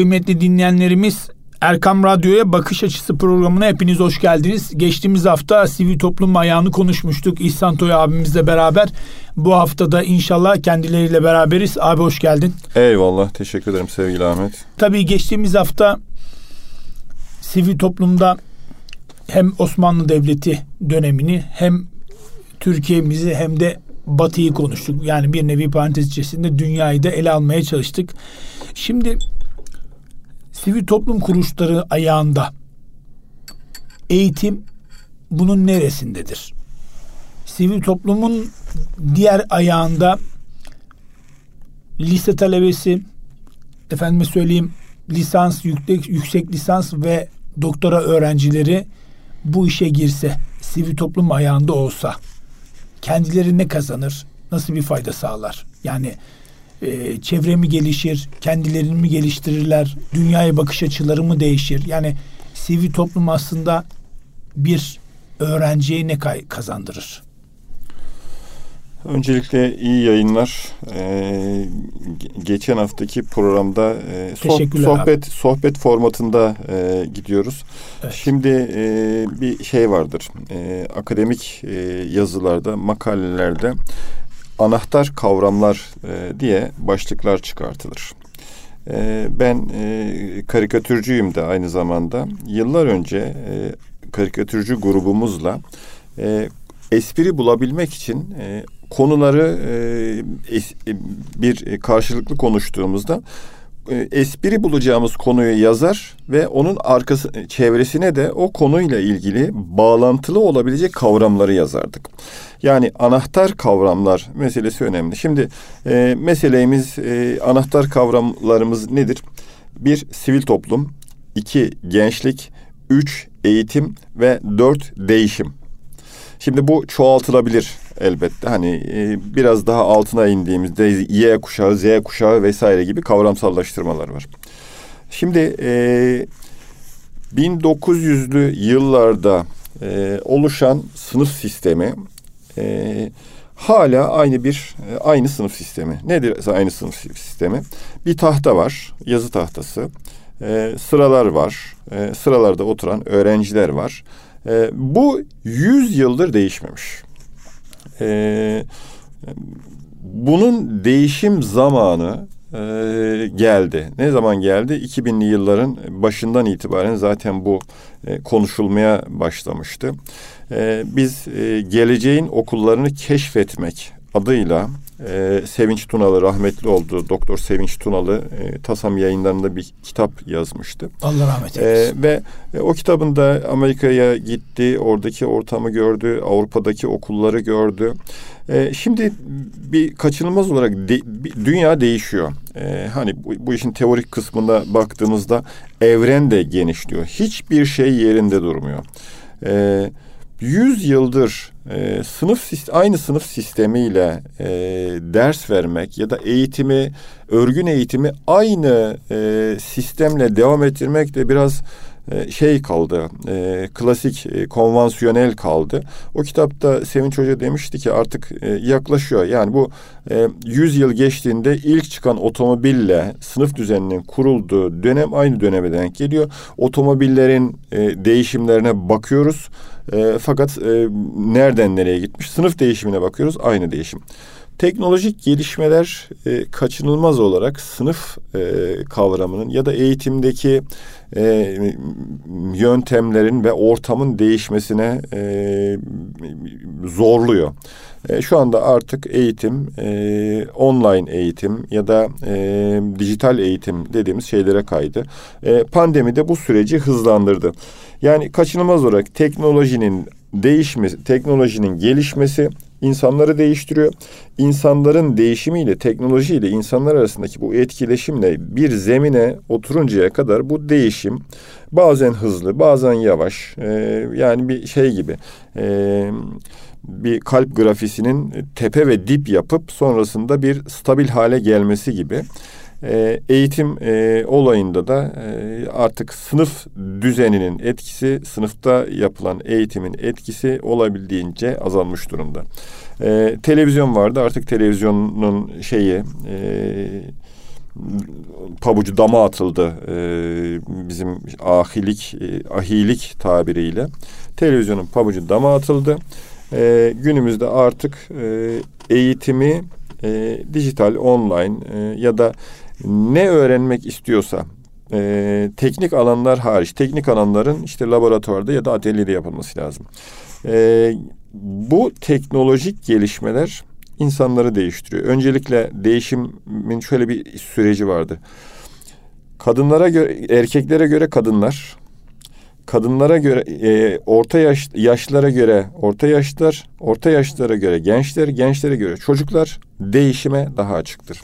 Kıymetli dinleyenlerimiz Erkam Radyo'ya Bakış Açısı programına hepiniz hoş geldiniz. Geçtiğimiz hafta sivil toplum ayağını konuşmuştuk İhsan Toy abimizle beraber. Bu hafta da inşallah kendileriyle beraberiz. Abi hoş geldin. Eyvallah teşekkür ederim sevgili Ahmet. Tabii geçtiğimiz hafta sivil toplumda hem Osmanlı Devleti dönemini hem Türkiye'mizi hem de Batı'yı konuştuk. Yani bir nevi parantez içerisinde dünyayı da ele almaya çalıştık. Şimdi sivil toplum kuruluşları ayağında eğitim bunun neresindedir? Sivil toplumun diğer ayağında lise talebesi, efendime söyleyeyim lisans, yüksek, yüksek lisans ve doktora öğrencileri bu işe girse, sivil toplum ayağında olsa kendileri ne kazanır? Nasıl bir fayda sağlar? Yani e, çevre mi gelişir? Kendilerini mi geliştirirler? Dünyaya bakış açıları mı değişir? Yani sivil toplum aslında bir öğrenciye ne kazandırır? Öncelikle iyi yayınlar. Ee, geçen haftaki programda e, soh- sohbet abi. sohbet formatında e, gidiyoruz. Evet. Şimdi e, bir şey vardır. E, akademik e, yazılarda, makalelerde anahtar kavramlar e, diye başlıklar çıkartılır. E, ben e, karikatürcüyüm de aynı zamanda. Yıllar önce e, karikatürcü grubumuzla e, espri bulabilmek için e, konuları e, es, e, bir karşılıklı konuştuğumuzda espri bulacağımız konuyu yazar ve onun arkası çevresine de o konuyla ilgili bağlantılı olabilecek kavramları yazardık. Yani anahtar kavramlar meselesi önemli. Şimdi e, meselemiz e, anahtar kavramlarımız nedir? Bir sivil toplum, iki gençlik, üç eğitim ve dört değişim. Şimdi bu çoğaltılabilir elbette. Hani e, biraz daha altına indiğimizde Y kuşağı, Z kuşağı vesaire gibi kavramsallaştırmalar var. Şimdi e, 1900'lü yıllarda e, oluşan sınıf sistemi e, hala aynı bir e, aynı sınıf sistemi. Nedir aynı sınıf sistemi? Bir tahta var, yazı tahtası. E, sıralar var. E, sıralarda oturan öğrenciler var. E, bu yüz yıldır değişmemiş. E, bunun değişim zamanı e, geldi. Ne zaman geldi? 2000'li yılların başından itibaren zaten bu e, konuşulmaya başlamıştı. E, biz e, geleceğin okullarını keşfetmek adıyla e, Sevinç Tunalı rahmetli oldu. Doktor Sevinç Tunalı e, Tasam yayınlarında bir kitap yazmıştı. Allah rahmet e, eylesin. E, ve e, o kitabında Amerika'ya gitti, oradaki ortamı gördü, Avrupa'daki okulları gördü. E, şimdi bir kaçınılmaz olarak de, bir, dünya değişiyor. E, hani bu, bu işin teorik kısmına baktığımızda evren de genişliyor. Hiçbir şey yerinde durmuyor. E, 100 yıldır e, sınıf aynı sınıf sistemiyle e, ders vermek ya da eğitimi örgün eğitimi aynı e, sistemle devam ettirmek de biraz şey kaldı, e, klasik, e, konvansiyonel kaldı. O kitapta Sevinç Hoca demişti ki artık e, yaklaşıyor. Yani bu e, 100 yıl geçtiğinde ilk çıkan otomobille sınıf düzeninin kurulduğu dönem aynı döneme denk geliyor. Otomobillerin e, değişimlerine bakıyoruz. E, fakat e, nereden nereye gitmiş? Sınıf değişimine bakıyoruz, aynı değişim. Teknolojik gelişmeler e, kaçınılmaz olarak sınıf e, kavramının ya da eğitimdeki e, yöntemlerin ve ortamın değişmesine e, zorluyor. E, şu anda artık eğitim, e, online eğitim ya da e, dijital eğitim dediğimiz şeylere kaydı. E, pandemi de bu süreci hızlandırdı. Yani kaçınılmaz olarak teknolojinin değişmesi, teknolojinin gelişmesi insanları değiştiriyor. İnsanların değişimiyle, teknolojiyle insanlar arasındaki bu etkileşimle bir zemine oturuncaya kadar bu değişim bazen hızlı, bazen yavaş. Ee, yani bir şey gibi. Ee, bir kalp grafisinin tepe ve dip yapıp sonrasında bir stabil hale gelmesi gibi. E, eğitim e, olayında da e, artık sınıf düzeninin etkisi, sınıfta yapılan eğitimin etkisi olabildiğince azalmış durumda. E, televizyon vardı. Artık televizyonun şeyi e, pabucu dama atıldı e, bizim ahilik e, ahilik tabiriyle. Televizyonun pabucu dama atıldı. E, günümüzde artık e, eğitimi e, dijital online e, ya da ne öğrenmek istiyorsa e, teknik alanlar hariç teknik alanların işte laboratuvarda ya da atölyede yapılması lazım. E, bu teknolojik gelişmeler insanları değiştiriyor. Öncelikle değişimin şöyle bir süreci vardır. Kadınlara göre, erkeklere göre kadınlar, kadınlara göre e, orta yaş yaşlara göre orta yaşlar, orta yaşlara göre gençler, gençlere göre çocuklar değişime daha açıktır.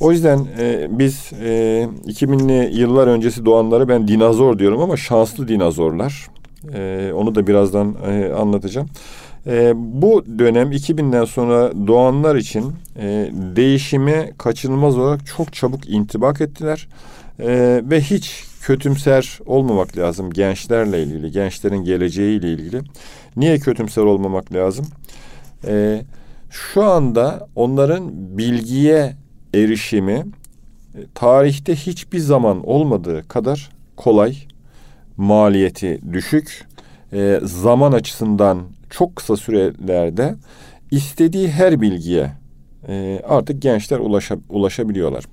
O yüzden e, biz e, 2000'li yıllar öncesi doğanları ben dinozor diyorum ama şanslı dinozorlar. E, onu da birazdan e, anlatacağım. E, bu dönem 2000'den sonra doğanlar için e, değişimi kaçınılmaz olarak çok çabuk intibak ettiler. E, ve hiç kötümser olmamak lazım gençlerle ilgili, gençlerin geleceğiyle ilgili. Niye kötümser olmamak lazım? E, şu anda onların bilgiye erişimi e, tarihte hiçbir zaman olmadığı kadar kolay, maliyeti düşük, e, zaman açısından çok kısa sürelerde istediği her bilgiye e, artık gençler ulaşa, ulaşabiliyorlar.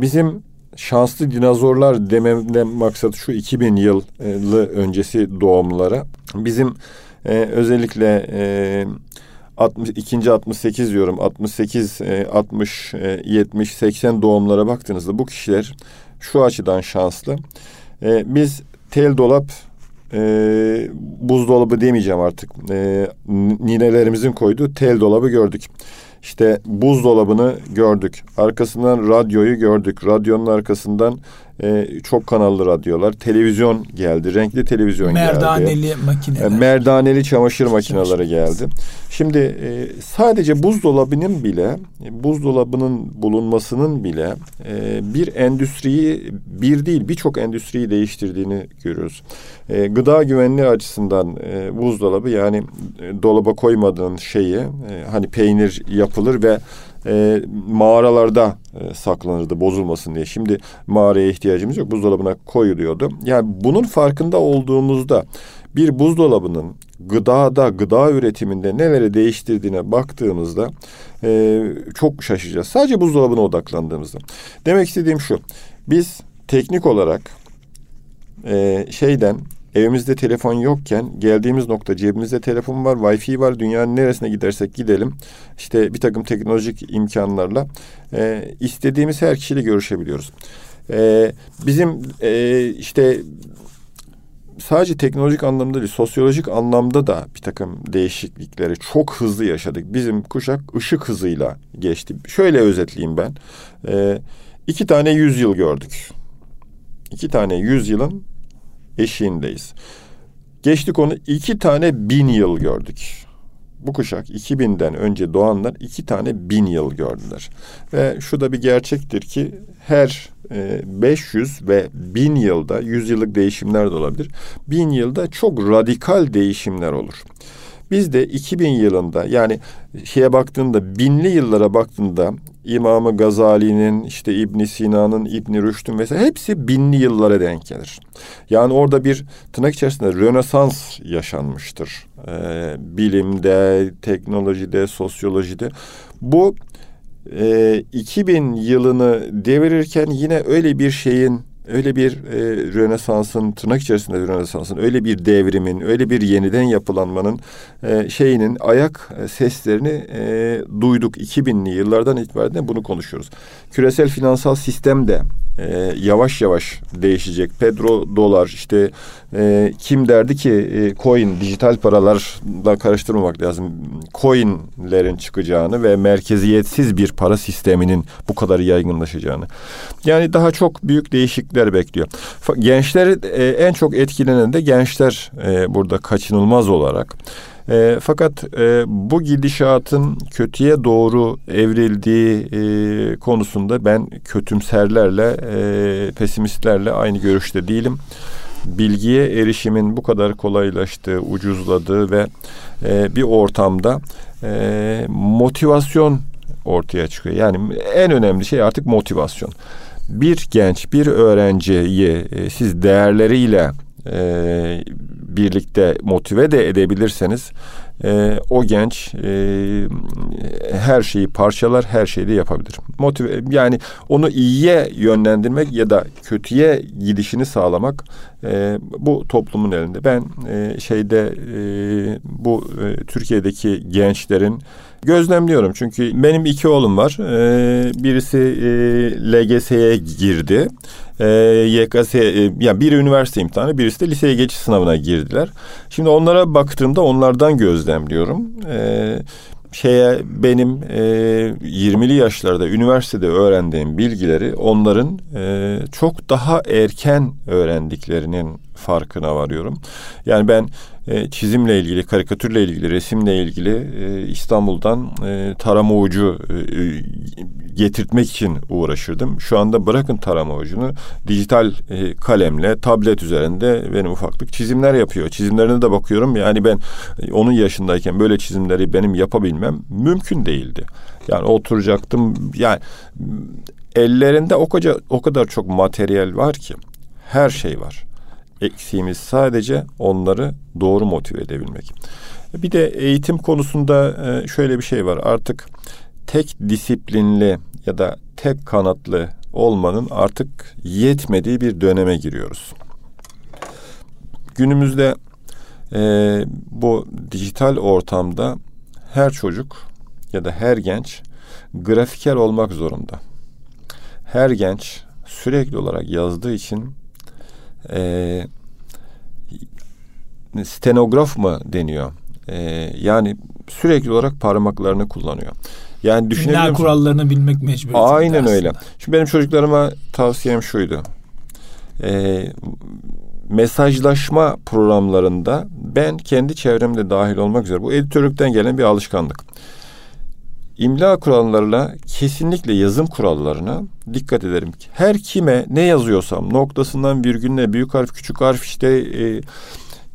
Bizim şanslı dinozorlar dememden maksat şu 2000 yılı öncesi doğumlara bizim e, özellikle 60, ikinci 68 diyorum 68, 60, 70, 80 doğumlara baktığınızda bu kişiler şu açıdan şanslı. E, biz tel dolap e, buzdolabı demeyeceğim artık. E, ninelerimizin koyduğu tel dolabı gördük. İşte buzdolabını gördük. Arkasından radyoyu gördük. Radyonun arkasından e, çok kanallı radyolar. Televizyon geldi. Renkli televizyon merdaneli geldi. Merdaneli makineler. E, merdaneli çamaşır makineleri geldi. Şimdi e, sadece buzdolabının bile buzdolabının bulunmasının bile e, bir endüstriyi bir değil birçok endüstriyi değiştirdiğini görüyoruz. E, gıda güvenliği açısından e, buzdolabı yani e, dolaba koymadığın şeyi e, hani peynir yapılır ve e, mağaralarda e, saklanırdı bozulmasın diye. Şimdi mağaraya ihtiyacımız yok. Buzdolabına koyuluyordu. Yani bunun farkında olduğumuzda bir buzdolabının gıdada, gıda üretiminde neleri değiştirdiğine baktığımızda e, çok şaşıracağız. Sadece buzdolabına odaklandığımızda. Demek istediğim şu. Biz teknik olarak e, şeyden Evimizde telefon yokken geldiğimiz nokta cebimizde telefon var, wifi var. Dünyanın neresine gidersek gidelim. İşte bir takım teknolojik imkanlarla e, istediğimiz her kişiyle görüşebiliyoruz. E, bizim e, işte sadece teknolojik anlamda değil, sosyolojik anlamda da bir takım değişiklikleri çok hızlı yaşadık. Bizim kuşak ışık hızıyla geçti. Şöyle özetleyeyim ben. E, iki tane yüzyıl gördük. İki tane yüzyılın eşiğindeyiz. Geçtik onu iki tane bin yıl gördük. Bu kuşak 2000'den önce doğanlar iki tane bin yıl gördüler. Ve şu da bir gerçektir ki her e, 500 ve bin yılda yüz yıllık değişimler de olabilir. Bin yılda çok radikal değişimler olur. Biz de 2000 yılında yani şeye baktığında binli yıllara baktığında İmamı Gazali'nin işte İbn Sina'nın İbn Rüşd'ün vesaire hepsi binli yıllara denk gelir. Yani orada bir tırnak içerisinde Rönesans yaşanmıştır. Ee, bilimde, teknolojide, sosyolojide. Bu e, 2000 yılını devirirken yine öyle bir şeyin öyle bir e, Rönesans'ın tırnak içerisinde Rönesans'ın öyle bir devrimin, öyle bir yeniden yapılanmanın e, şeyinin ayak e, seslerini e, duyduk 2000'li yıllardan itibaren bunu konuşuyoruz. Küresel finansal sistem de e, yavaş yavaş değişecek. Pedro dolar işte e, kim derdi ki e, coin dijital paralarla karıştırmamak lazım. Coinlerin çıkacağını ve merkeziyetsiz bir para sisteminin bu kadar yaygınlaşacağını. Yani daha çok büyük değişiklikler bekliyor. Gençler e, en çok etkilenen de gençler e, burada kaçınılmaz olarak. E, fakat e, bu gidişatın kötüye doğru evrildiği e, konusunda ben kötümserlerle, e, pesimistlerle aynı görüşte değilim. Bilgiye erişimin bu kadar kolaylaştığı, ucuzladığı ve e, bir ortamda e, motivasyon ortaya çıkıyor. Yani en önemli şey artık motivasyon. Bir genç, bir öğrenciyi e, siz değerleriyle e, birlikte motive de edebilirseniz e, o genç her şeyi parçalar, her şeyi de yapabilir. Motive yani onu iyiye yönlendirmek ya da kötüye gidişini sağlamak bu toplumun elinde. Ben şeyde bu Türkiye'deki gençlerin gözlemliyorum çünkü benim iki oğlum var. E, birisi e, LGS'ye girdi. E, YKS e, yani biri üniversite imtihanı, birisi de liseye geçiş sınavına girdiler. Şimdi onlara baktığımda onlardan gözlemliyorum. E, şeye benim e, 20'li yaşlarda üniversitede öğrendiğim bilgileri onların e, çok daha erken öğrendiklerinin farkına varıyorum. Yani ben e, çizimle ilgili, karikatürle ilgili, resimle ilgili e, İstanbul'dan e, tarama ucu e, e, getirtmek için uğraşırdım. Şu anda bırakın tarama ucunu dijital e, kalemle, tablet üzerinde benim ufaklık çizimler yapıyor. Çizimlerine de bakıyorum. Yani ben e, onun yaşındayken böyle çizimleri benim yapabilmem mümkün değildi. Yani oturacaktım. Yani ellerinde o kadar o kadar çok materyal var ki her şey var. Eksiğimiz sadece onları doğru motive edebilmek. Bir de eğitim konusunda e, şöyle bir şey var. Artık tek disiplinli ya da tek kanatlı olmanın artık yetmediği bir döneme giriyoruz. Günümüzde e, bu dijital ortamda her çocuk ya da her genç grafiker olmak zorunda. Her genç sürekli olarak yazdığı için e, stenograf mı deniyor? E, yani sürekli olarak parmaklarını kullanıyor. Yani düşünebiliyor musun? kurallarını bilmek mecburiyeti. Aynen aslında. öyle. Şimdi benim çocuklarıma tavsiyem şuydu. E, mesajlaşma programlarında ben kendi çevremde dahil olmak üzere bu editörlükten gelen bir alışkanlık imla kurallarına kesinlikle yazım kurallarına dikkat ederim. Her kime ne yazıyorsam noktasından virgülüne büyük harf küçük harf işte e,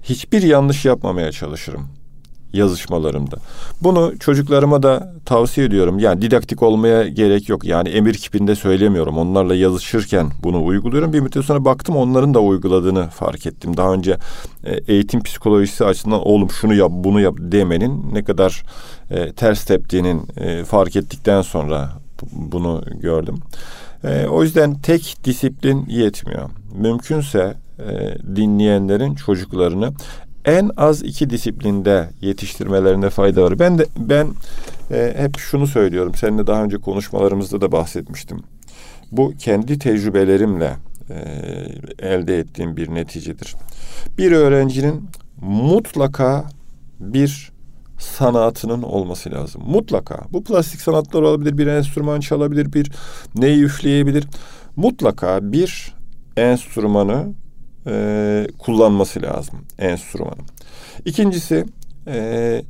hiçbir yanlış yapmamaya çalışırım yazışmalarımda. Bunu çocuklarıma da tavsiye ediyorum. Yani didaktik olmaya gerek yok. Yani emir kipinde söylemiyorum. Onlarla yazışırken bunu uyguluyorum. Bir müddet sonra baktım onların da uyguladığını fark ettim. Daha önce e, eğitim psikolojisi açısından oğlum şunu yap bunu yap demenin ne kadar e, ters teptiğinin e, fark ettikten sonra bunu gördüm. E, o yüzden tek disiplin yetmiyor. Mümkünse e, dinleyenlerin çocuklarını en az iki disiplinde yetiştirmelerine fayda var. Ben de ben e, hep şunu söylüyorum. Seninle daha önce konuşmalarımızda da bahsetmiştim. Bu kendi tecrübelerimle e, elde ettiğim bir neticedir. Bir öğrencinin mutlaka bir sanatının olması lazım. Mutlaka. Bu plastik sanatlar olabilir, bir enstrüman çalabilir, bir neyi üfleyebilir. Mutlaka bir enstrümanı e, kullanması lazım enstrümanı. İkincisi e,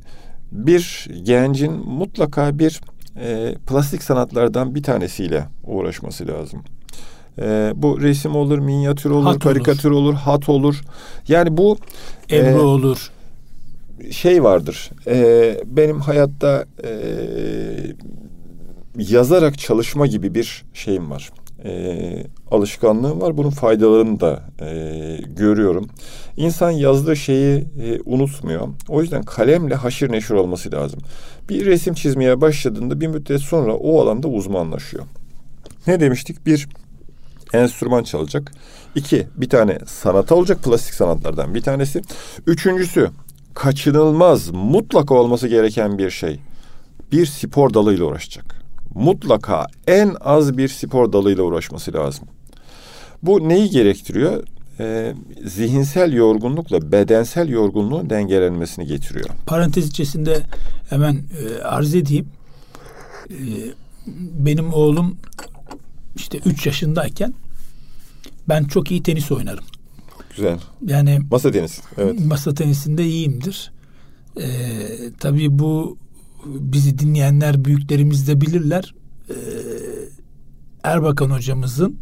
bir gencin mutlaka bir e, plastik sanatlardan bir tanesiyle uğraşması lazım. E, bu resim olur, minyatür olur, hat karikatür olur. olur, hat olur. Yani bu Ebru e, olur. Şey vardır. E, benim hayatta e, yazarak çalışma gibi bir şeyim var e, alışkanlığım var. Bunun faydalarını da e, görüyorum. İnsan yazdığı şeyi e, unutmuyor. O yüzden kalemle haşır neşir olması lazım. Bir resim çizmeye başladığında bir müddet sonra o alanda uzmanlaşıyor. Ne demiştik? Bir enstrüman çalacak. İki, bir tane sanata olacak plastik sanatlardan bir tanesi. Üçüncüsü kaçınılmaz mutlaka olması gereken bir şey. Bir spor dalıyla uğraşacak mutlaka en az bir spor dalıyla uğraşması lazım. Bu neyi gerektiriyor? Ee, zihinsel yorgunlukla bedensel yorgunluğun dengelenmesini getiriyor. Parantez içerisinde hemen e, arz edeyim. E, benim oğlum işte üç yaşındayken ben çok iyi tenis oynarım. Güzel. Yani masa tenisi. Evet. Masa tenisinde iyiyimdir. Ee, tabii bu bizi dinleyenler büyüklerimiz de bilirler. Ee, Erbakan hocamızın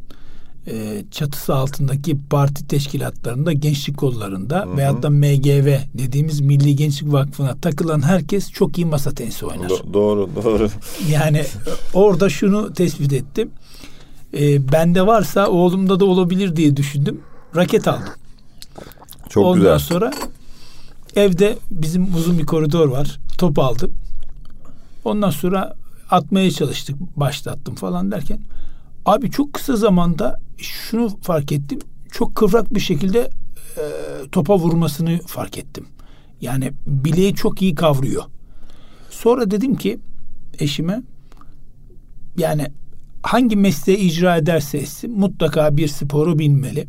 e, çatısı altındaki parti teşkilatlarında, gençlik kollarında hı hı. veyahut da MGV dediğimiz Milli Gençlik Vakfı'na takılan herkes çok iyi masa tenisi oynar. Do- doğru, doğru. Yani orada şunu tespit ettim. E, bende varsa oğlumda da olabilir diye düşündüm. Raket aldım. Çok Ondan güzel. sonra evde bizim uzun bir koridor var. Top aldım. Ondan sonra atmaya çalıştık. Başlattım falan derken abi çok kısa zamanda şunu fark ettim. Çok kıvrak bir şekilde e, topa vurmasını fark ettim. Yani bileği çok iyi kavruyor. Sonra dedim ki eşime yani hangi mesleği icra ederse etsin mutlaka bir sporu bilmeli.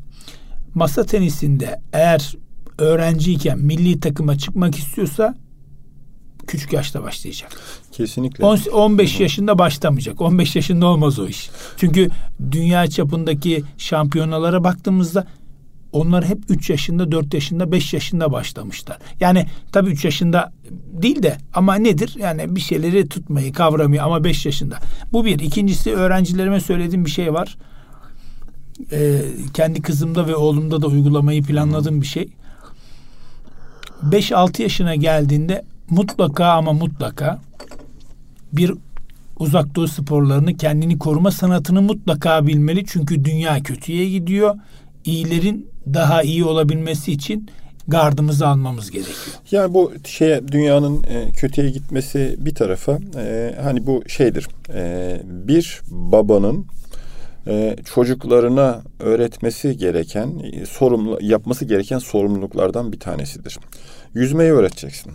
Masa tenisinde eğer öğrenciyken milli takıma çıkmak istiyorsa küçük yaşta başlayacak. Kesinlikle. 10, 15 Hı-hı. yaşında başlamayacak. 15 yaşında olmaz o iş. Çünkü dünya çapındaki şampiyonalara baktığımızda onlar hep 3 yaşında, 4 yaşında, 5 yaşında başlamışlar. Yani tabii 3 yaşında değil de ama nedir? Yani bir şeyleri tutmayı, kavramayı ama 5 yaşında. Bu bir. İkincisi öğrencilerime söylediğim bir şey var. Ee, kendi kızımda ve oğlumda da uygulamayı planladığım bir şey. 5-6 yaşına geldiğinde mutlaka ama mutlaka bir uzak doğu sporlarını kendini koruma sanatını mutlaka bilmeli. Çünkü dünya kötüye gidiyor. İyilerin daha iyi olabilmesi için gardımızı almamız gerekiyor. Yani bu şeye dünyanın e, kötüye gitmesi bir tarafa e, hani bu şeydir. E, bir babanın çocuklarına öğretmesi gereken sorumlu yapması gereken sorumluluklardan bir tanesidir. Yüzmeyi öğreteceksin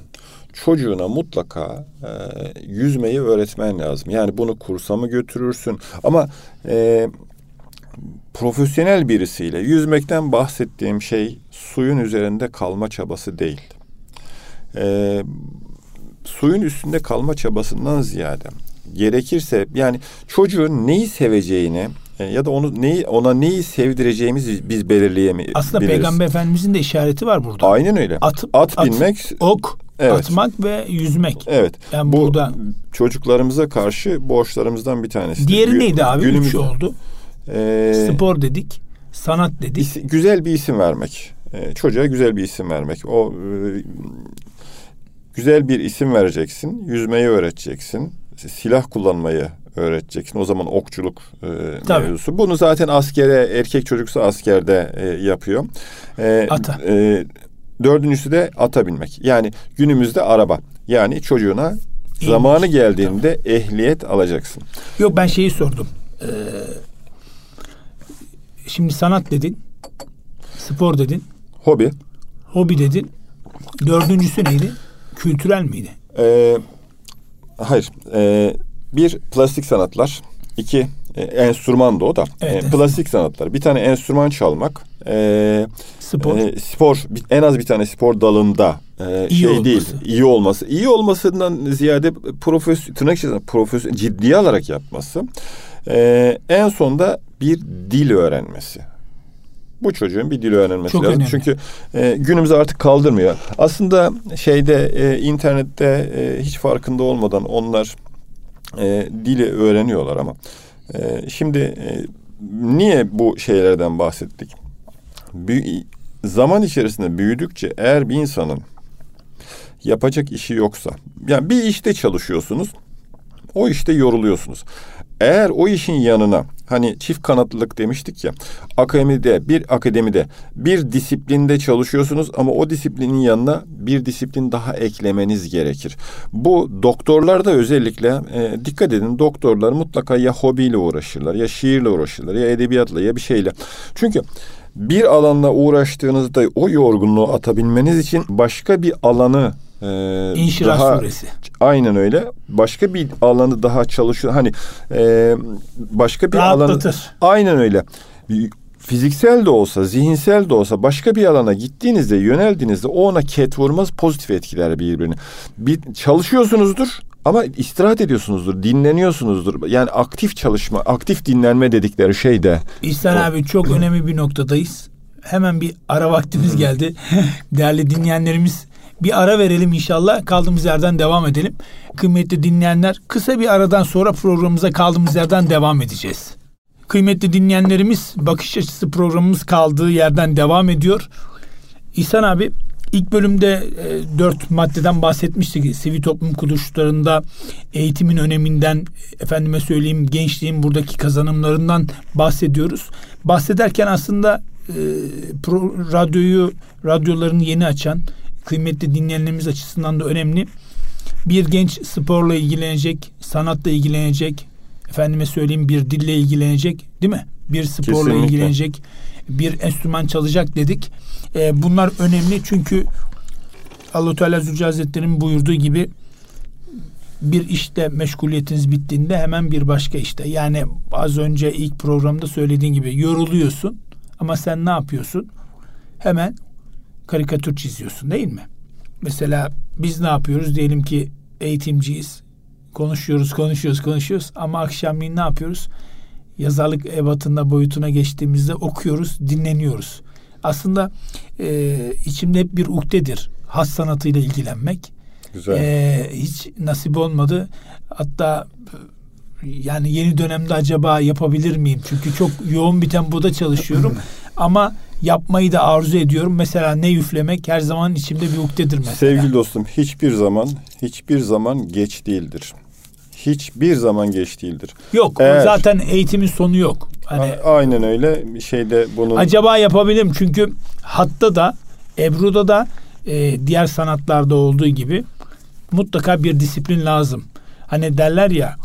çocuğuna mutlaka e, yüzmeyi öğretmen lazım. Yani bunu kursa mı götürürsün? Ama e, profesyonel birisiyle yüzmekten bahsettiğim şey suyun üzerinde kalma çabası değil. E, suyun üstünde kalma çabasından ziyade gerekirse yani çocuğun neyi seveceğini e, ya da onu neyi ona neyi sevdireceğimizi biz belirleyemeyiz. Aslında biliriz. Peygamber Efendimizin de işareti var burada. Aynen öyle. At, at binmek, at, ok, evet. atmak ve yüzmek. Evet. Yani bu burada çocuklarımıza karşı borçlarımızdan bir tanesi. Diğeri neydi abi? Günümüz, Üç oldu. E, Spor dedik, sanat dedik. Is, güzel bir isim vermek. E, çocuğa güzel bir isim vermek. O e, güzel bir isim vereceksin, yüzmeyi öğreteceksin, silah kullanmayı öğreteceksin. O zaman okçuluk e, mevzusu. Bunu zaten askere, erkek çocuksa askerde e, yapıyor. E, ata. E, dördüncüsü de ata binmek. Yani günümüzde araba. Yani çocuğuna İyiymiş. zamanı geldiğinde tamam. ehliyet alacaksın. Yok ben şeyi sordum. Ee, şimdi sanat dedin. Spor dedin. Hobi. Hobi dedin. Dördüncüsü neydi? Kültürel miydi? Ee, hayır. Ee, bir plastik sanatlar, iki e, enstrüman da o da. Evet, e, plastik sanatlar. Bir tane enstrüman çalmak. E, spor. E, spor en az bir tane spor dalında e, iyi şey olması. değil. İyi olması. İyi olmasından ziyade profesyonel tırnak içerisinde profesyonel ciddiye alarak yapması. E, en sonda bir dil öğrenmesi. Bu çocuğun bir dil öğrenmesi Çok lazım. Önemli. Çünkü e, günümüzde artık kaldırmıyor. Aslında şeyde e, internette e, hiç farkında olmadan onlar e, dili öğreniyorlar ama e, şimdi e, niye bu şeylerden bahsettik? Büy zaman içerisinde büyüdükçe eğer bir insanın yapacak işi yoksa yani bir işte çalışıyorsunuz o işte yoruluyorsunuz. Eğer o işin yanına hani çift kanatlılık demiştik ya akademide bir akademide bir disiplinde çalışıyorsunuz ama o disiplinin yanına bir disiplin daha eklemeniz gerekir. Bu doktorlarda özellikle e, dikkat edin doktorlar mutlaka ya hobiyle uğraşırlar ya şiirle uğraşırlar ya edebiyatla ya bir şeyle. Çünkü bir alanla uğraştığınızda o yorgunluğu atabilmeniz için başka bir alanı ee, İnşirah daha, suresi. Aynen öyle. Başka bir alanı daha çalışıyor. Hani e, başka bir alanı. Aynen öyle. Fiziksel de olsa, zihinsel de olsa başka bir alana gittiğinizde, yöneldiğinizde o ona ket vurmaz, pozitif etkiler birbirini. Bir çalışıyorsunuzdur ama istirahat ediyorsunuzdur, dinleniyorsunuzdur. Yani aktif çalışma, aktif dinlenme dedikleri şey de. İhsan abi çok önemli bir noktadayız. Hemen bir ara vaktimiz geldi. Değerli dinleyenlerimiz bir ara verelim inşallah. Kaldığımız yerden devam edelim. Kıymetli dinleyenler kısa bir aradan sonra programımıza kaldığımız yerden devam edeceğiz. Kıymetli dinleyenlerimiz bakış açısı programımız kaldığı yerden devam ediyor. İhsan abi ilk bölümde e, dört maddeden bahsetmiştik. Sivil toplum kuruluşlarında eğitimin öneminden, efendime söyleyeyim gençliğin buradaki kazanımlarından bahsediyoruz. Bahsederken aslında e, pro, radyoyu, radyolarını yeni açan kıymetli dinleyenlerimiz açısından da önemli. Bir genç sporla ilgilenecek, sanatla ilgilenecek, efendime söyleyeyim bir dille ilgilenecek değil mi? Bir sporla Kesinlikle. ilgilenecek, bir enstrüman çalacak dedik. E, bunlar önemli çünkü Allah Teala Zülce Hazretleri'nin buyurduğu gibi bir işte meşguliyetiniz bittiğinde hemen bir başka işte. Yani az önce ilk programda söylediğin gibi yoruluyorsun ama sen ne yapıyorsun? Hemen karikatür çiziyorsun değil mi? Mesela biz ne yapıyoruz? Diyelim ki eğitimciyiz. Konuşuyoruz, konuşuyoruz, konuşuyoruz ama akşamleyin ne yapıyoruz? Yazarlık ebatında boyutuna geçtiğimizde okuyoruz, dinleniyoruz. Aslında e, içimde hep bir ukdedir. Has sanatıyla ilgilenmek. Güzel. E, hiç nasip olmadı. Hatta yani yeni dönemde acaba yapabilir miyim? Çünkü çok yoğun bir tempoda çalışıyorum. Ama yapmayı da arzu ediyorum. Mesela ne üflemek her zaman içimde bir ukdedir mesela. Sevgili dostum hiçbir zaman hiçbir zaman geç değildir. Hiçbir zaman geç değildir. Yok Eğer, zaten eğitimin sonu yok. Hani a- aynen öyle şeyde bunu Acaba yapabilirim çünkü hatta da Ebru'da da e, diğer sanatlarda olduğu gibi mutlaka bir disiplin lazım. Hani derler ya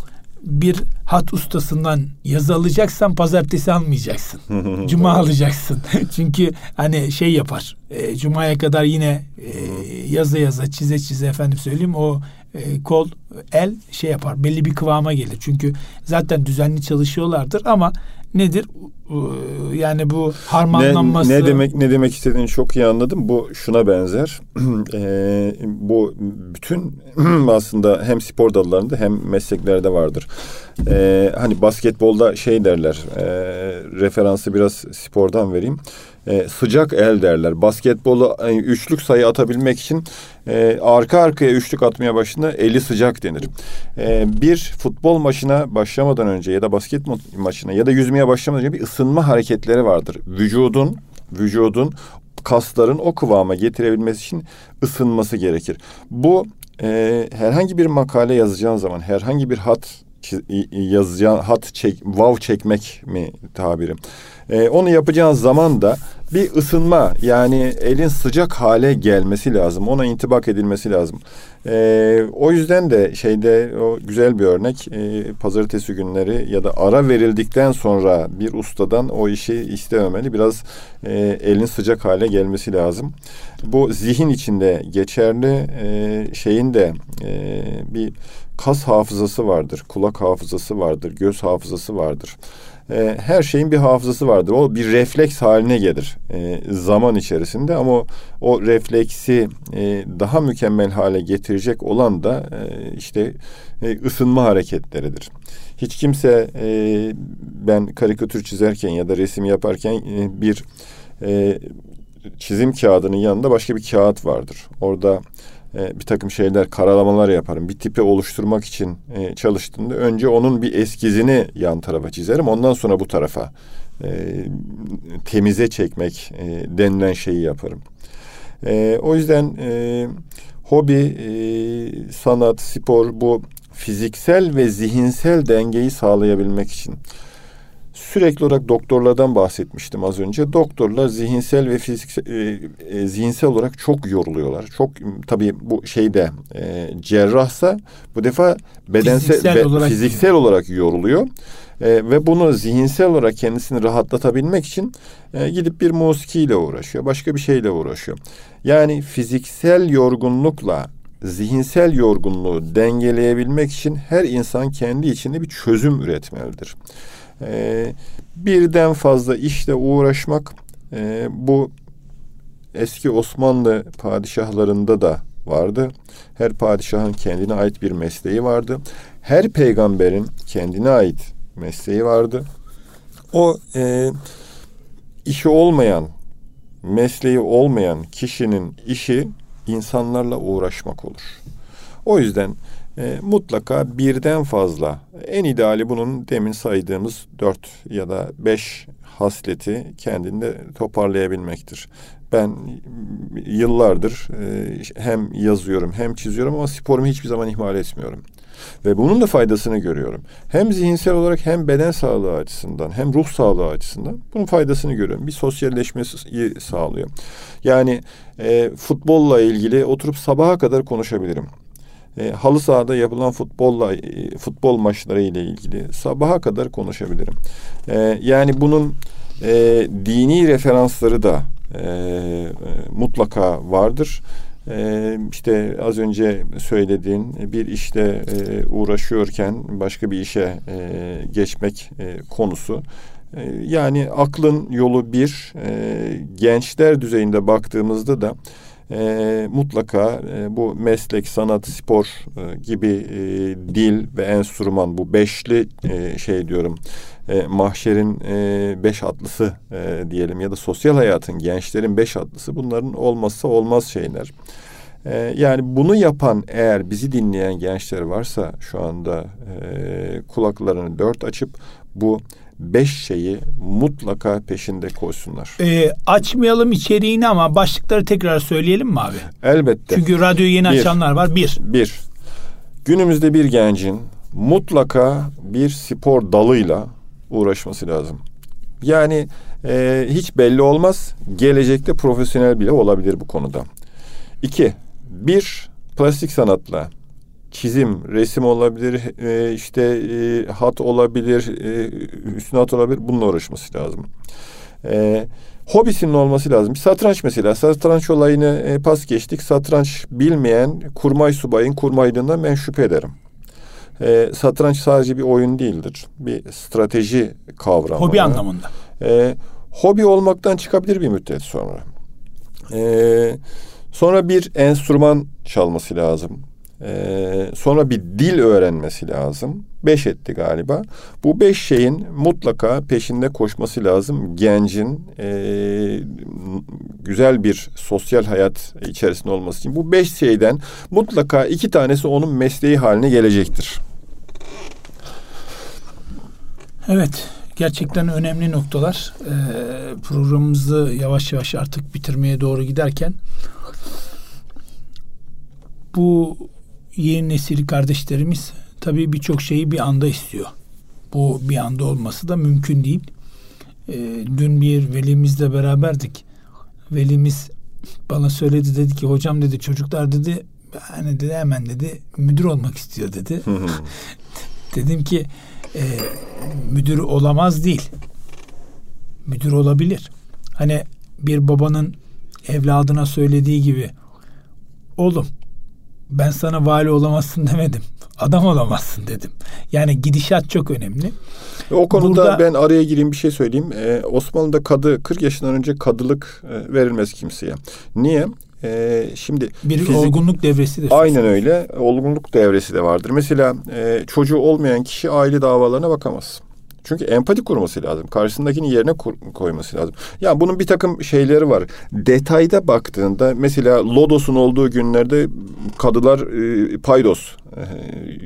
bir hat ustasından yazı alacaksan pazartesi almayacaksın. Cuma alacaksın. Çünkü hani şey yapar. E, Cuma'ya kadar yine e, yaza yaza çize çize efendim söyleyeyim o e, kol el şey yapar. Belli bir kıvama gelir. Çünkü zaten düzenli çalışıyorlardır ama nedir? Yani bu harmanlanması. Ne, ne demek ne demek istediğini çok iyi anladım. Bu şuna benzer. e, bu bütün aslında hem spor dallarında hem mesleklerde vardır. E, hani basketbolda şey derler. E, referansı biraz spordan vereyim e, sıcak el derler. Basketbolu e, üçlük sayı atabilmek için e, arka arkaya üçlük atmaya başında eli sıcak denir. E, bir futbol maçına başlamadan önce ya da basket maçına ya da yüzmeye başlamadan önce bir ısınma hareketleri vardır. Vücudun vücudun kasların o kıvama getirebilmesi için ısınması gerekir. Bu e, herhangi bir makale yazacağın zaman herhangi bir hat yazacağın hat çek, vav çekmek mi tabirim? E, onu yapacağın zaman da bir ısınma yani elin sıcak hale gelmesi lazım. Ona intibak edilmesi lazım. E, o yüzden de şeyde o güzel bir örnek e, pazartesi günleri ya da ara verildikten sonra bir ustadan o işi istememeli. Biraz e, elin sıcak hale gelmesi lazım. Bu zihin içinde geçerli e, şeyin de e, bir kas hafızası vardır, kulak hafızası vardır, göz hafızası vardır e, her şeyin bir hafızası vardır. O bir refleks haline gelir e, zaman içerisinde ama o, refleksi e, daha mükemmel hale getirecek olan da e, işte e, ısınma hareketleridir. Hiç kimse e, ben karikatür çizerken ya da resim yaparken e, bir e, çizim kağıdının yanında başka bir kağıt vardır. Orada e, bir takım şeyler, karalamalar yaparım. Bir tipi oluşturmak için e, çalıştığımda önce onun bir eskizini yan tarafa çizerim. Ondan sonra bu tarafa e, temize çekmek e, denilen şeyi yaparım. E, o yüzden e, hobi, e, sanat, spor bu fiziksel ve zihinsel dengeyi sağlayabilmek için sürekli olarak doktorlardan bahsetmiştim az önce. Doktorlar zihinsel ve fiziksel e, e, zihinsel olarak çok yoruluyorlar. Çok tabii bu şeyde e, cerrahsa bu defa bedensel fiziksel, ve olarak, fiziksel olarak yoruluyor. E, ve bunu zihinsel olarak kendisini rahatlatabilmek için e, gidip bir musikiyle uğraşıyor. Başka bir şeyle uğraşıyor. Yani fiziksel yorgunlukla zihinsel yorgunluğu dengeleyebilmek için her insan kendi içinde bir çözüm üretmelidir. E, birden fazla işle uğraşmak e, bu eski Osmanlı padişahlarında da vardı. Her padişahın kendine ait bir mesleği vardı. Her peygamberin kendine ait mesleği vardı. O e, işi olmayan, mesleği olmayan kişinin işi insanlarla uğraşmak olur. O yüzden e, mutlaka birden fazla en ideali bunun demin saydığımız dört ya da beş hasleti kendinde toparlayabilmektir. Ben yıllardır e, hem yazıyorum hem çiziyorum ama sporumu hiçbir zaman ihmal etmiyorum. Ve bunun da faydasını görüyorum. Hem zihinsel olarak hem beden sağlığı açısından hem ruh sağlığı açısından bunun faydasını görüyorum. Bir sosyalleşmeyi sağlıyor. Yani e, futbolla ilgili oturup sabaha kadar konuşabilirim. E, halı sahada yapılan futbolla e, futbol maçları ile ilgili sabaha kadar konuşabilirim. E, yani bunun e, dini referansları da e, e, mutlaka vardır. Ee, işte az önce söylediğin bir işte e, uğraşıyorken başka bir işe e, geçmek e, konusu. E, yani aklın yolu bir, e, gençler düzeyinde baktığımızda da e, mutlaka e, bu meslek, sanat, spor e, gibi e, dil ve enstrüman bu beşli e, şey diyorum e, mahşerin e, beş atlısı e, diyelim ya da sosyal hayatın gençlerin beş atlısı bunların olmazsa olmaz şeyler. E, yani bunu yapan eğer bizi dinleyen gençler varsa şu anda e, kulaklarını dört açıp bu beş şeyi mutlaka peşinde koysunlar. Ee, açmayalım içeriğini ama başlıkları tekrar söyleyelim mi abi? Elbette. Çünkü radyoyu yeni bir, açanlar var. Bir. Bir. Günümüzde bir gencin mutlaka bir spor dalıyla uğraşması lazım. Yani e, hiç belli olmaz. Gelecekte profesyonel bile olabilir bu konuda. İki, bir plastik sanatla çizim, resim olabilir, e, işte e, hat olabilir, e, üstüne hat olabilir. Bununla uğraşması lazım. E, hobisinin olması lazım. Satranç mesela. Satranç olayını e, pas geçtik. Satranç bilmeyen kurmay subayın kurmaylığından ben şüphe ederim. E, satranç sadece bir oyun değildir. Bir strateji kavramı. Hobi anlamında. E, hobi olmaktan çıkabilir bir müddet sonra. E, sonra bir enstrüman çalması lazım. Ee, sonra bir dil öğrenmesi lazım. Beş etti galiba. Bu beş şeyin mutlaka peşinde koşması lazım. Gencin e, güzel bir sosyal hayat içerisinde olması için. Bu beş şeyden mutlaka iki tanesi onun mesleği haline gelecektir. Evet, gerçekten önemli noktalar. Ee, programımızı yavaş yavaş artık bitirmeye doğru giderken bu yeni nesil kardeşlerimiz tabii birçok şeyi bir anda istiyor. Bu bir anda olması da mümkün değil. E, dün bir velimizle beraberdik. Velimiz bana söyledi dedi ki hocam dedi çocuklar dedi hani dedi hemen dedi müdür olmak istiyor dedi. Dedim ki e, müdür olamaz değil. Müdür olabilir. Hani bir babanın evladına söylediği gibi oğlum ben sana vali olamazsın demedim. Adam olamazsın dedim. Yani gidişat çok önemli. O konuda Burada, ben araya gireyim bir şey söyleyeyim. Ee, Osmanlı'da kadı 40 yaşından önce kadılık e, verilmez kimseye. Niye? Ee, şimdi bir fizik, olgunluk devresi de. Aynen öyle. Olgunluk devresi de vardır. Mesela e, çocuğu olmayan kişi aile davalarına bakamaz. Çünkü empati kurması lazım. Karşısındakini yerine koyması lazım. Ya yani bunun bir takım şeyleri var. Detayda baktığında mesela Lodos'un olduğu günlerde kadılar e, paydos e,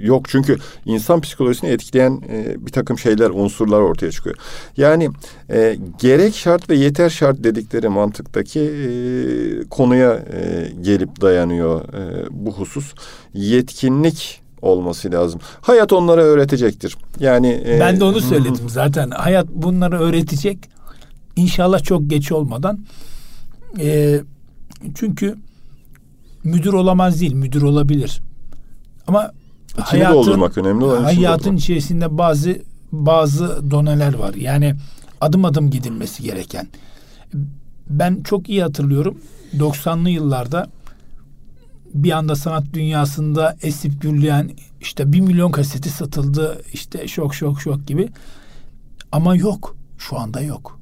yok. Çünkü insan psikolojisini etkileyen e, bir takım şeyler, unsurlar ortaya çıkıyor. Yani e, gerek şart ve yeter şart dedikleri mantıktaki e, konuya e, gelip dayanıyor e, bu husus. Yetkinlik olması lazım. Hayat onlara öğretecektir. Yani e, ben de onu söyledim zaten. Hayat bunları öğretecek. İnşallah çok geç olmadan. E, çünkü müdür olamaz değil, müdür olabilir. Ama İçini hayatın, doldurmak önemli olan hayatın içerisinde bazı bazı doneler var. Yani adım adım gidilmesi gereken. Ben çok iyi hatırlıyorum. 90'lı yıllarda bir anda sanat dünyasında esip gürleyen işte bir milyon kaseti satıldı işte şok şok şok gibi. Ama yok. Şu anda yok.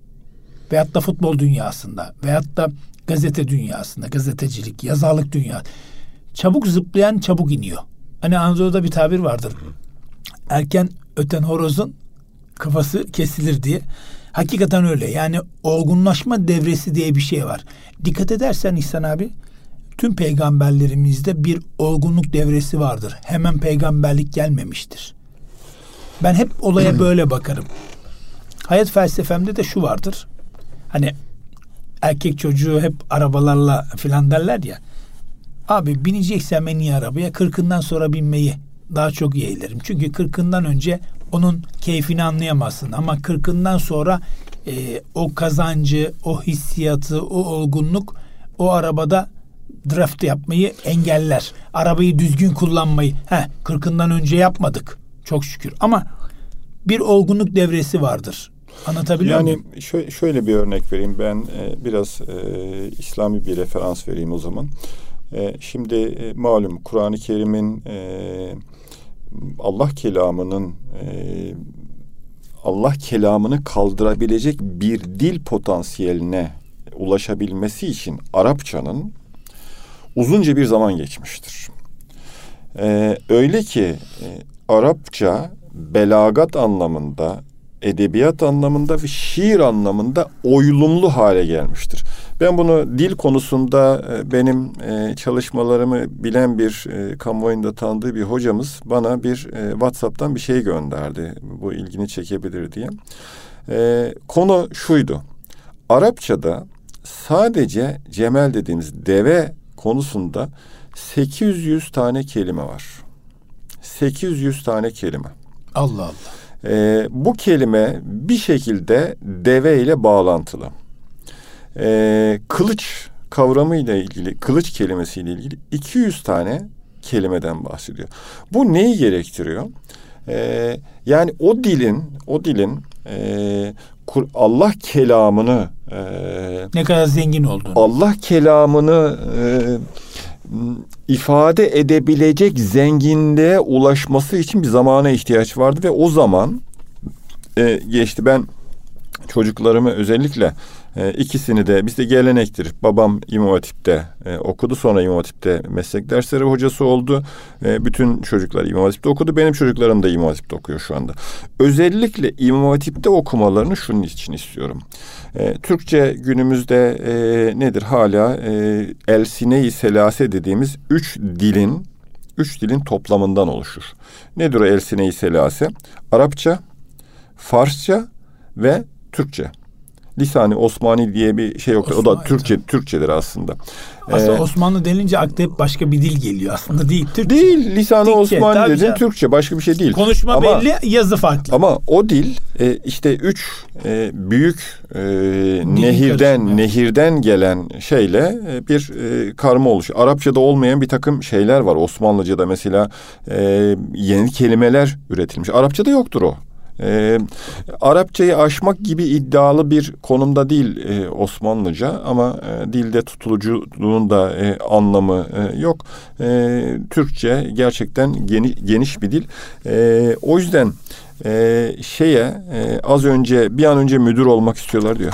Veyahut da futbol dünyasında veyahut da gazete dünyasında gazetecilik, yazarlık dünya çabuk zıplayan çabuk iniyor. Hani Anadolu'da bir tabir vardır. Erken öten horozun kafası kesilir diye. Hakikaten öyle. Yani olgunlaşma devresi diye bir şey var. Dikkat edersen İhsan abi tüm peygamberlerimizde bir olgunluk devresi vardır. Hemen peygamberlik gelmemiştir. Ben hep olaya böyle bakarım. Hayat felsefemde de şu vardır. Hani erkek çocuğu hep arabalarla filan derler ya. Abi bineceksen en iyi arabaya kırkından sonra binmeyi daha çok yeğlerim. Çünkü kırkından önce onun keyfini anlayamazsın. Ama kırkından sonra e, o kazancı, o hissiyatı, o olgunluk o arabada draft yapmayı engeller. Arabayı düzgün kullanmayı. He, kırkından önce yapmadık. Çok şükür. Ama bir olgunluk devresi vardır. Anlatabiliyor yani, muyum? Yani şöyle, şöyle bir örnek vereyim. Ben e, biraz e, İslami bir referans vereyim o zaman. E, şimdi e, malum Kur'an-ı Kerim'in e, Allah kelamının e, Allah kelamını kaldırabilecek bir dil potansiyeline ulaşabilmesi için Arapçanın uzunca bir zaman geçmiştir. Ee, öyle ki e, Arapça belagat anlamında, edebiyat anlamında ve şiir anlamında oylumlu hale gelmiştir. Ben bunu dil konusunda e, benim e, çalışmalarımı bilen bir e, kamuoyunda tanıdığı bir hocamız bana bir WhatsApp'tan bir şey gönderdi. Bu ilgini çekebilir diye. Konu şuydu. Arapçada sadece cemel dediğimiz deve konusunda 800 tane kelime var. 800 tane kelime. Allah Allah. Ee, bu kelime bir şekilde deve ile bağlantılı e, kılıç kavramıyla ilgili, kılıç kelimesiyle ilgili 200 tane kelimeden bahsediyor. Bu neyi gerektiriyor? E, yani o dilin, o dilin e, Allah kelamını e, ne kadar zengin olduğunu. Allah kelamını e, ifade edebilecek zenginliğe ulaşması için bir zamana ihtiyaç vardı ve o zaman e, geçti. Ben çocuklarımı özellikle e, ikisini de bizde gelenektir. Babam İmam Hatip'te e, okudu. Sonra İmam Hatip'te meslek dersleri hocası oldu. E, bütün çocuklar İmam Hatip'te okudu. Benim çocuklarım da İmam Hatip'te okuyor şu anda. Özellikle İmam Hatip'te okumalarını şunun için istiyorum. E, Türkçe günümüzde e, nedir? Hala e, elsine-i selase dediğimiz üç dilin üç dilin toplamından oluşur. Nedir o elsine-i selase? Arapça, Farsça ve Türkçe. Lisani Osmani diye bir şey yok. Osmanlı, o da Türkçe. Türkçedir aslında. Aslında ee, Osmanlı denince akla hep başka bir dil geliyor aslında değil. Türkçe. Değil. Lisanı Türkçe, Osmani dedin Türkçe başka bir şey değil. Konuşma ama, belli, yazı farklı. Ama o dil e, işte üç e, büyük e, nehirden karışımı. nehirden gelen şeyle e, bir e, karma oluşuyor. Arapçada olmayan bir takım şeyler var. Osmanlıca'da mesela e, yeni kelimeler üretilmiş. Arapçada yoktur o. E, Arapçayı aşmak gibi iddialı bir konumda değil e, Osmanlıca ama e, dilde tutuluculuğun da e, anlamı e, yok. E, Türkçe gerçekten geniş, geniş bir dil. E, o yüzden e, şeye e, az önce bir an önce müdür olmak istiyorlar diyor.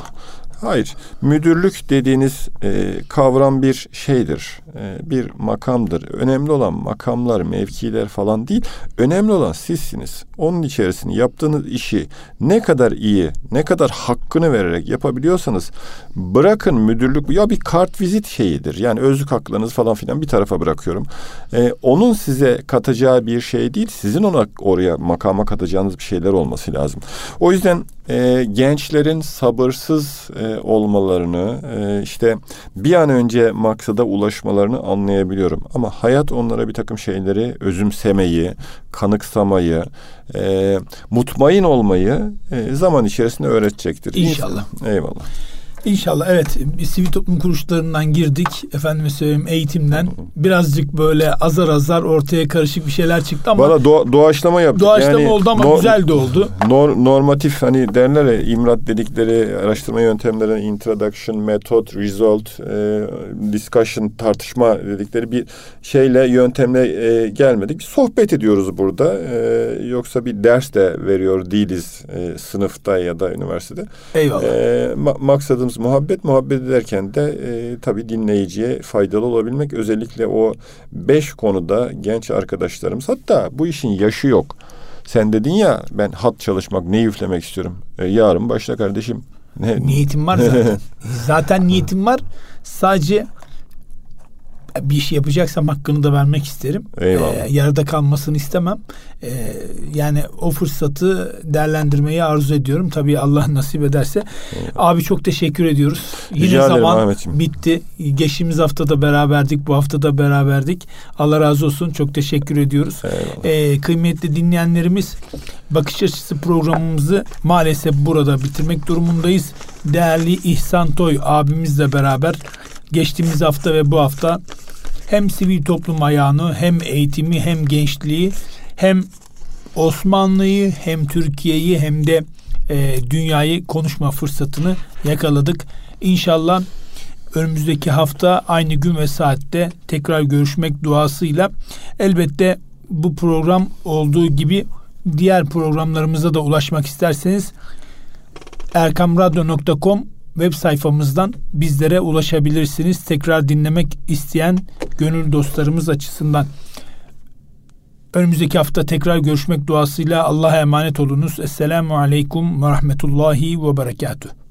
Hayır. Müdürlük dediğiniz e, kavram bir şeydir. E, bir makamdır. Önemli olan makamlar, mevkiler falan değil. Önemli olan sizsiniz. Onun içerisinde yaptığınız işi ne kadar iyi, ne kadar hakkını vererek yapabiliyorsanız bırakın müdürlük ya bir kart vizit şeyidir. Yani özlük haklarınız falan filan bir tarafa bırakıyorum. E, onun size katacağı bir şey değil. Sizin ona oraya makama katacağınız bir şeyler olması lazım. O yüzden e, gençlerin sabırsız e, olmalarını, e, işte bir an önce maksada ulaşmalarını anlayabiliyorum. Ama hayat onlara bir takım şeyleri özümsemeyi, kanıksamayı, e, mutmain olmayı e, zaman içerisinde öğretecektir. İnşallah. Eyvallah. İnşallah evet bir sivil toplum kuruluşlarından girdik. Efendim söyleyeyim eğitimden birazcık böyle azar azar ortaya karışık bir şeyler çıktı ama. Bana doğa, doğaçlama yaptık. Doğaçlama yani, oldu ama no, güzel de oldu. Nor, normatif hani derler ya imrat dedikleri araştırma yöntemleri introduction, method, result, e, discussion, tartışma dedikleri bir şeyle yöntemle e, gelmedik. Sohbet ediyoruz burada. E, yoksa bir ders de veriyor değiliz e, sınıfta ya da üniversitede. Eyvallah. E, ma- maksadımız muhabbet. Muhabbet ederken de e, tabii dinleyiciye faydalı olabilmek. Özellikle o beş konuda genç arkadaşlarımız hatta bu işin yaşı yok. Sen dedin ya ben hat çalışmak, ne üflemek istiyorum. E, yarın başla kardeşim. Ne? Niyetim var zaten. zaten niyetim var. Sadece bir iş yapacaksam hakkını da vermek isterim. Eyvallah. Ee, yarıda kalmasını istemem. Ee, yani o fırsatı değerlendirmeyi arzu ediyorum. Tabii Allah nasip ederse. Eyvallah. Abi çok teşekkür ediyoruz. Yine Rica zaman ederim, bitti. Geçtiğimiz haftada beraberdik. Bu hafta da beraberdik. Allah razı olsun. Çok teşekkür ediyoruz. Ee, kıymetli dinleyenlerimiz Bakış Açısı programımızı maalesef burada bitirmek durumundayız. Değerli İhsan Toy abimizle beraber geçtiğimiz hafta ve bu hafta hem sivil toplum ayağını hem eğitimi hem gençliği hem Osmanlı'yı hem Türkiye'yi hem de e, dünyayı konuşma fırsatını yakaladık. İnşallah önümüzdeki hafta aynı gün ve saatte tekrar görüşmek duasıyla elbette bu program olduğu gibi diğer programlarımıza da ulaşmak isterseniz erkamradyo.com web sayfamızdan bizlere ulaşabilirsiniz. Tekrar dinlemek isteyen gönül dostlarımız açısından. Önümüzdeki hafta tekrar görüşmek duasıyla Allah'a emanet olunuz. Esselamu Aleyküm ve Rahmetullahi ve Berekatuhu.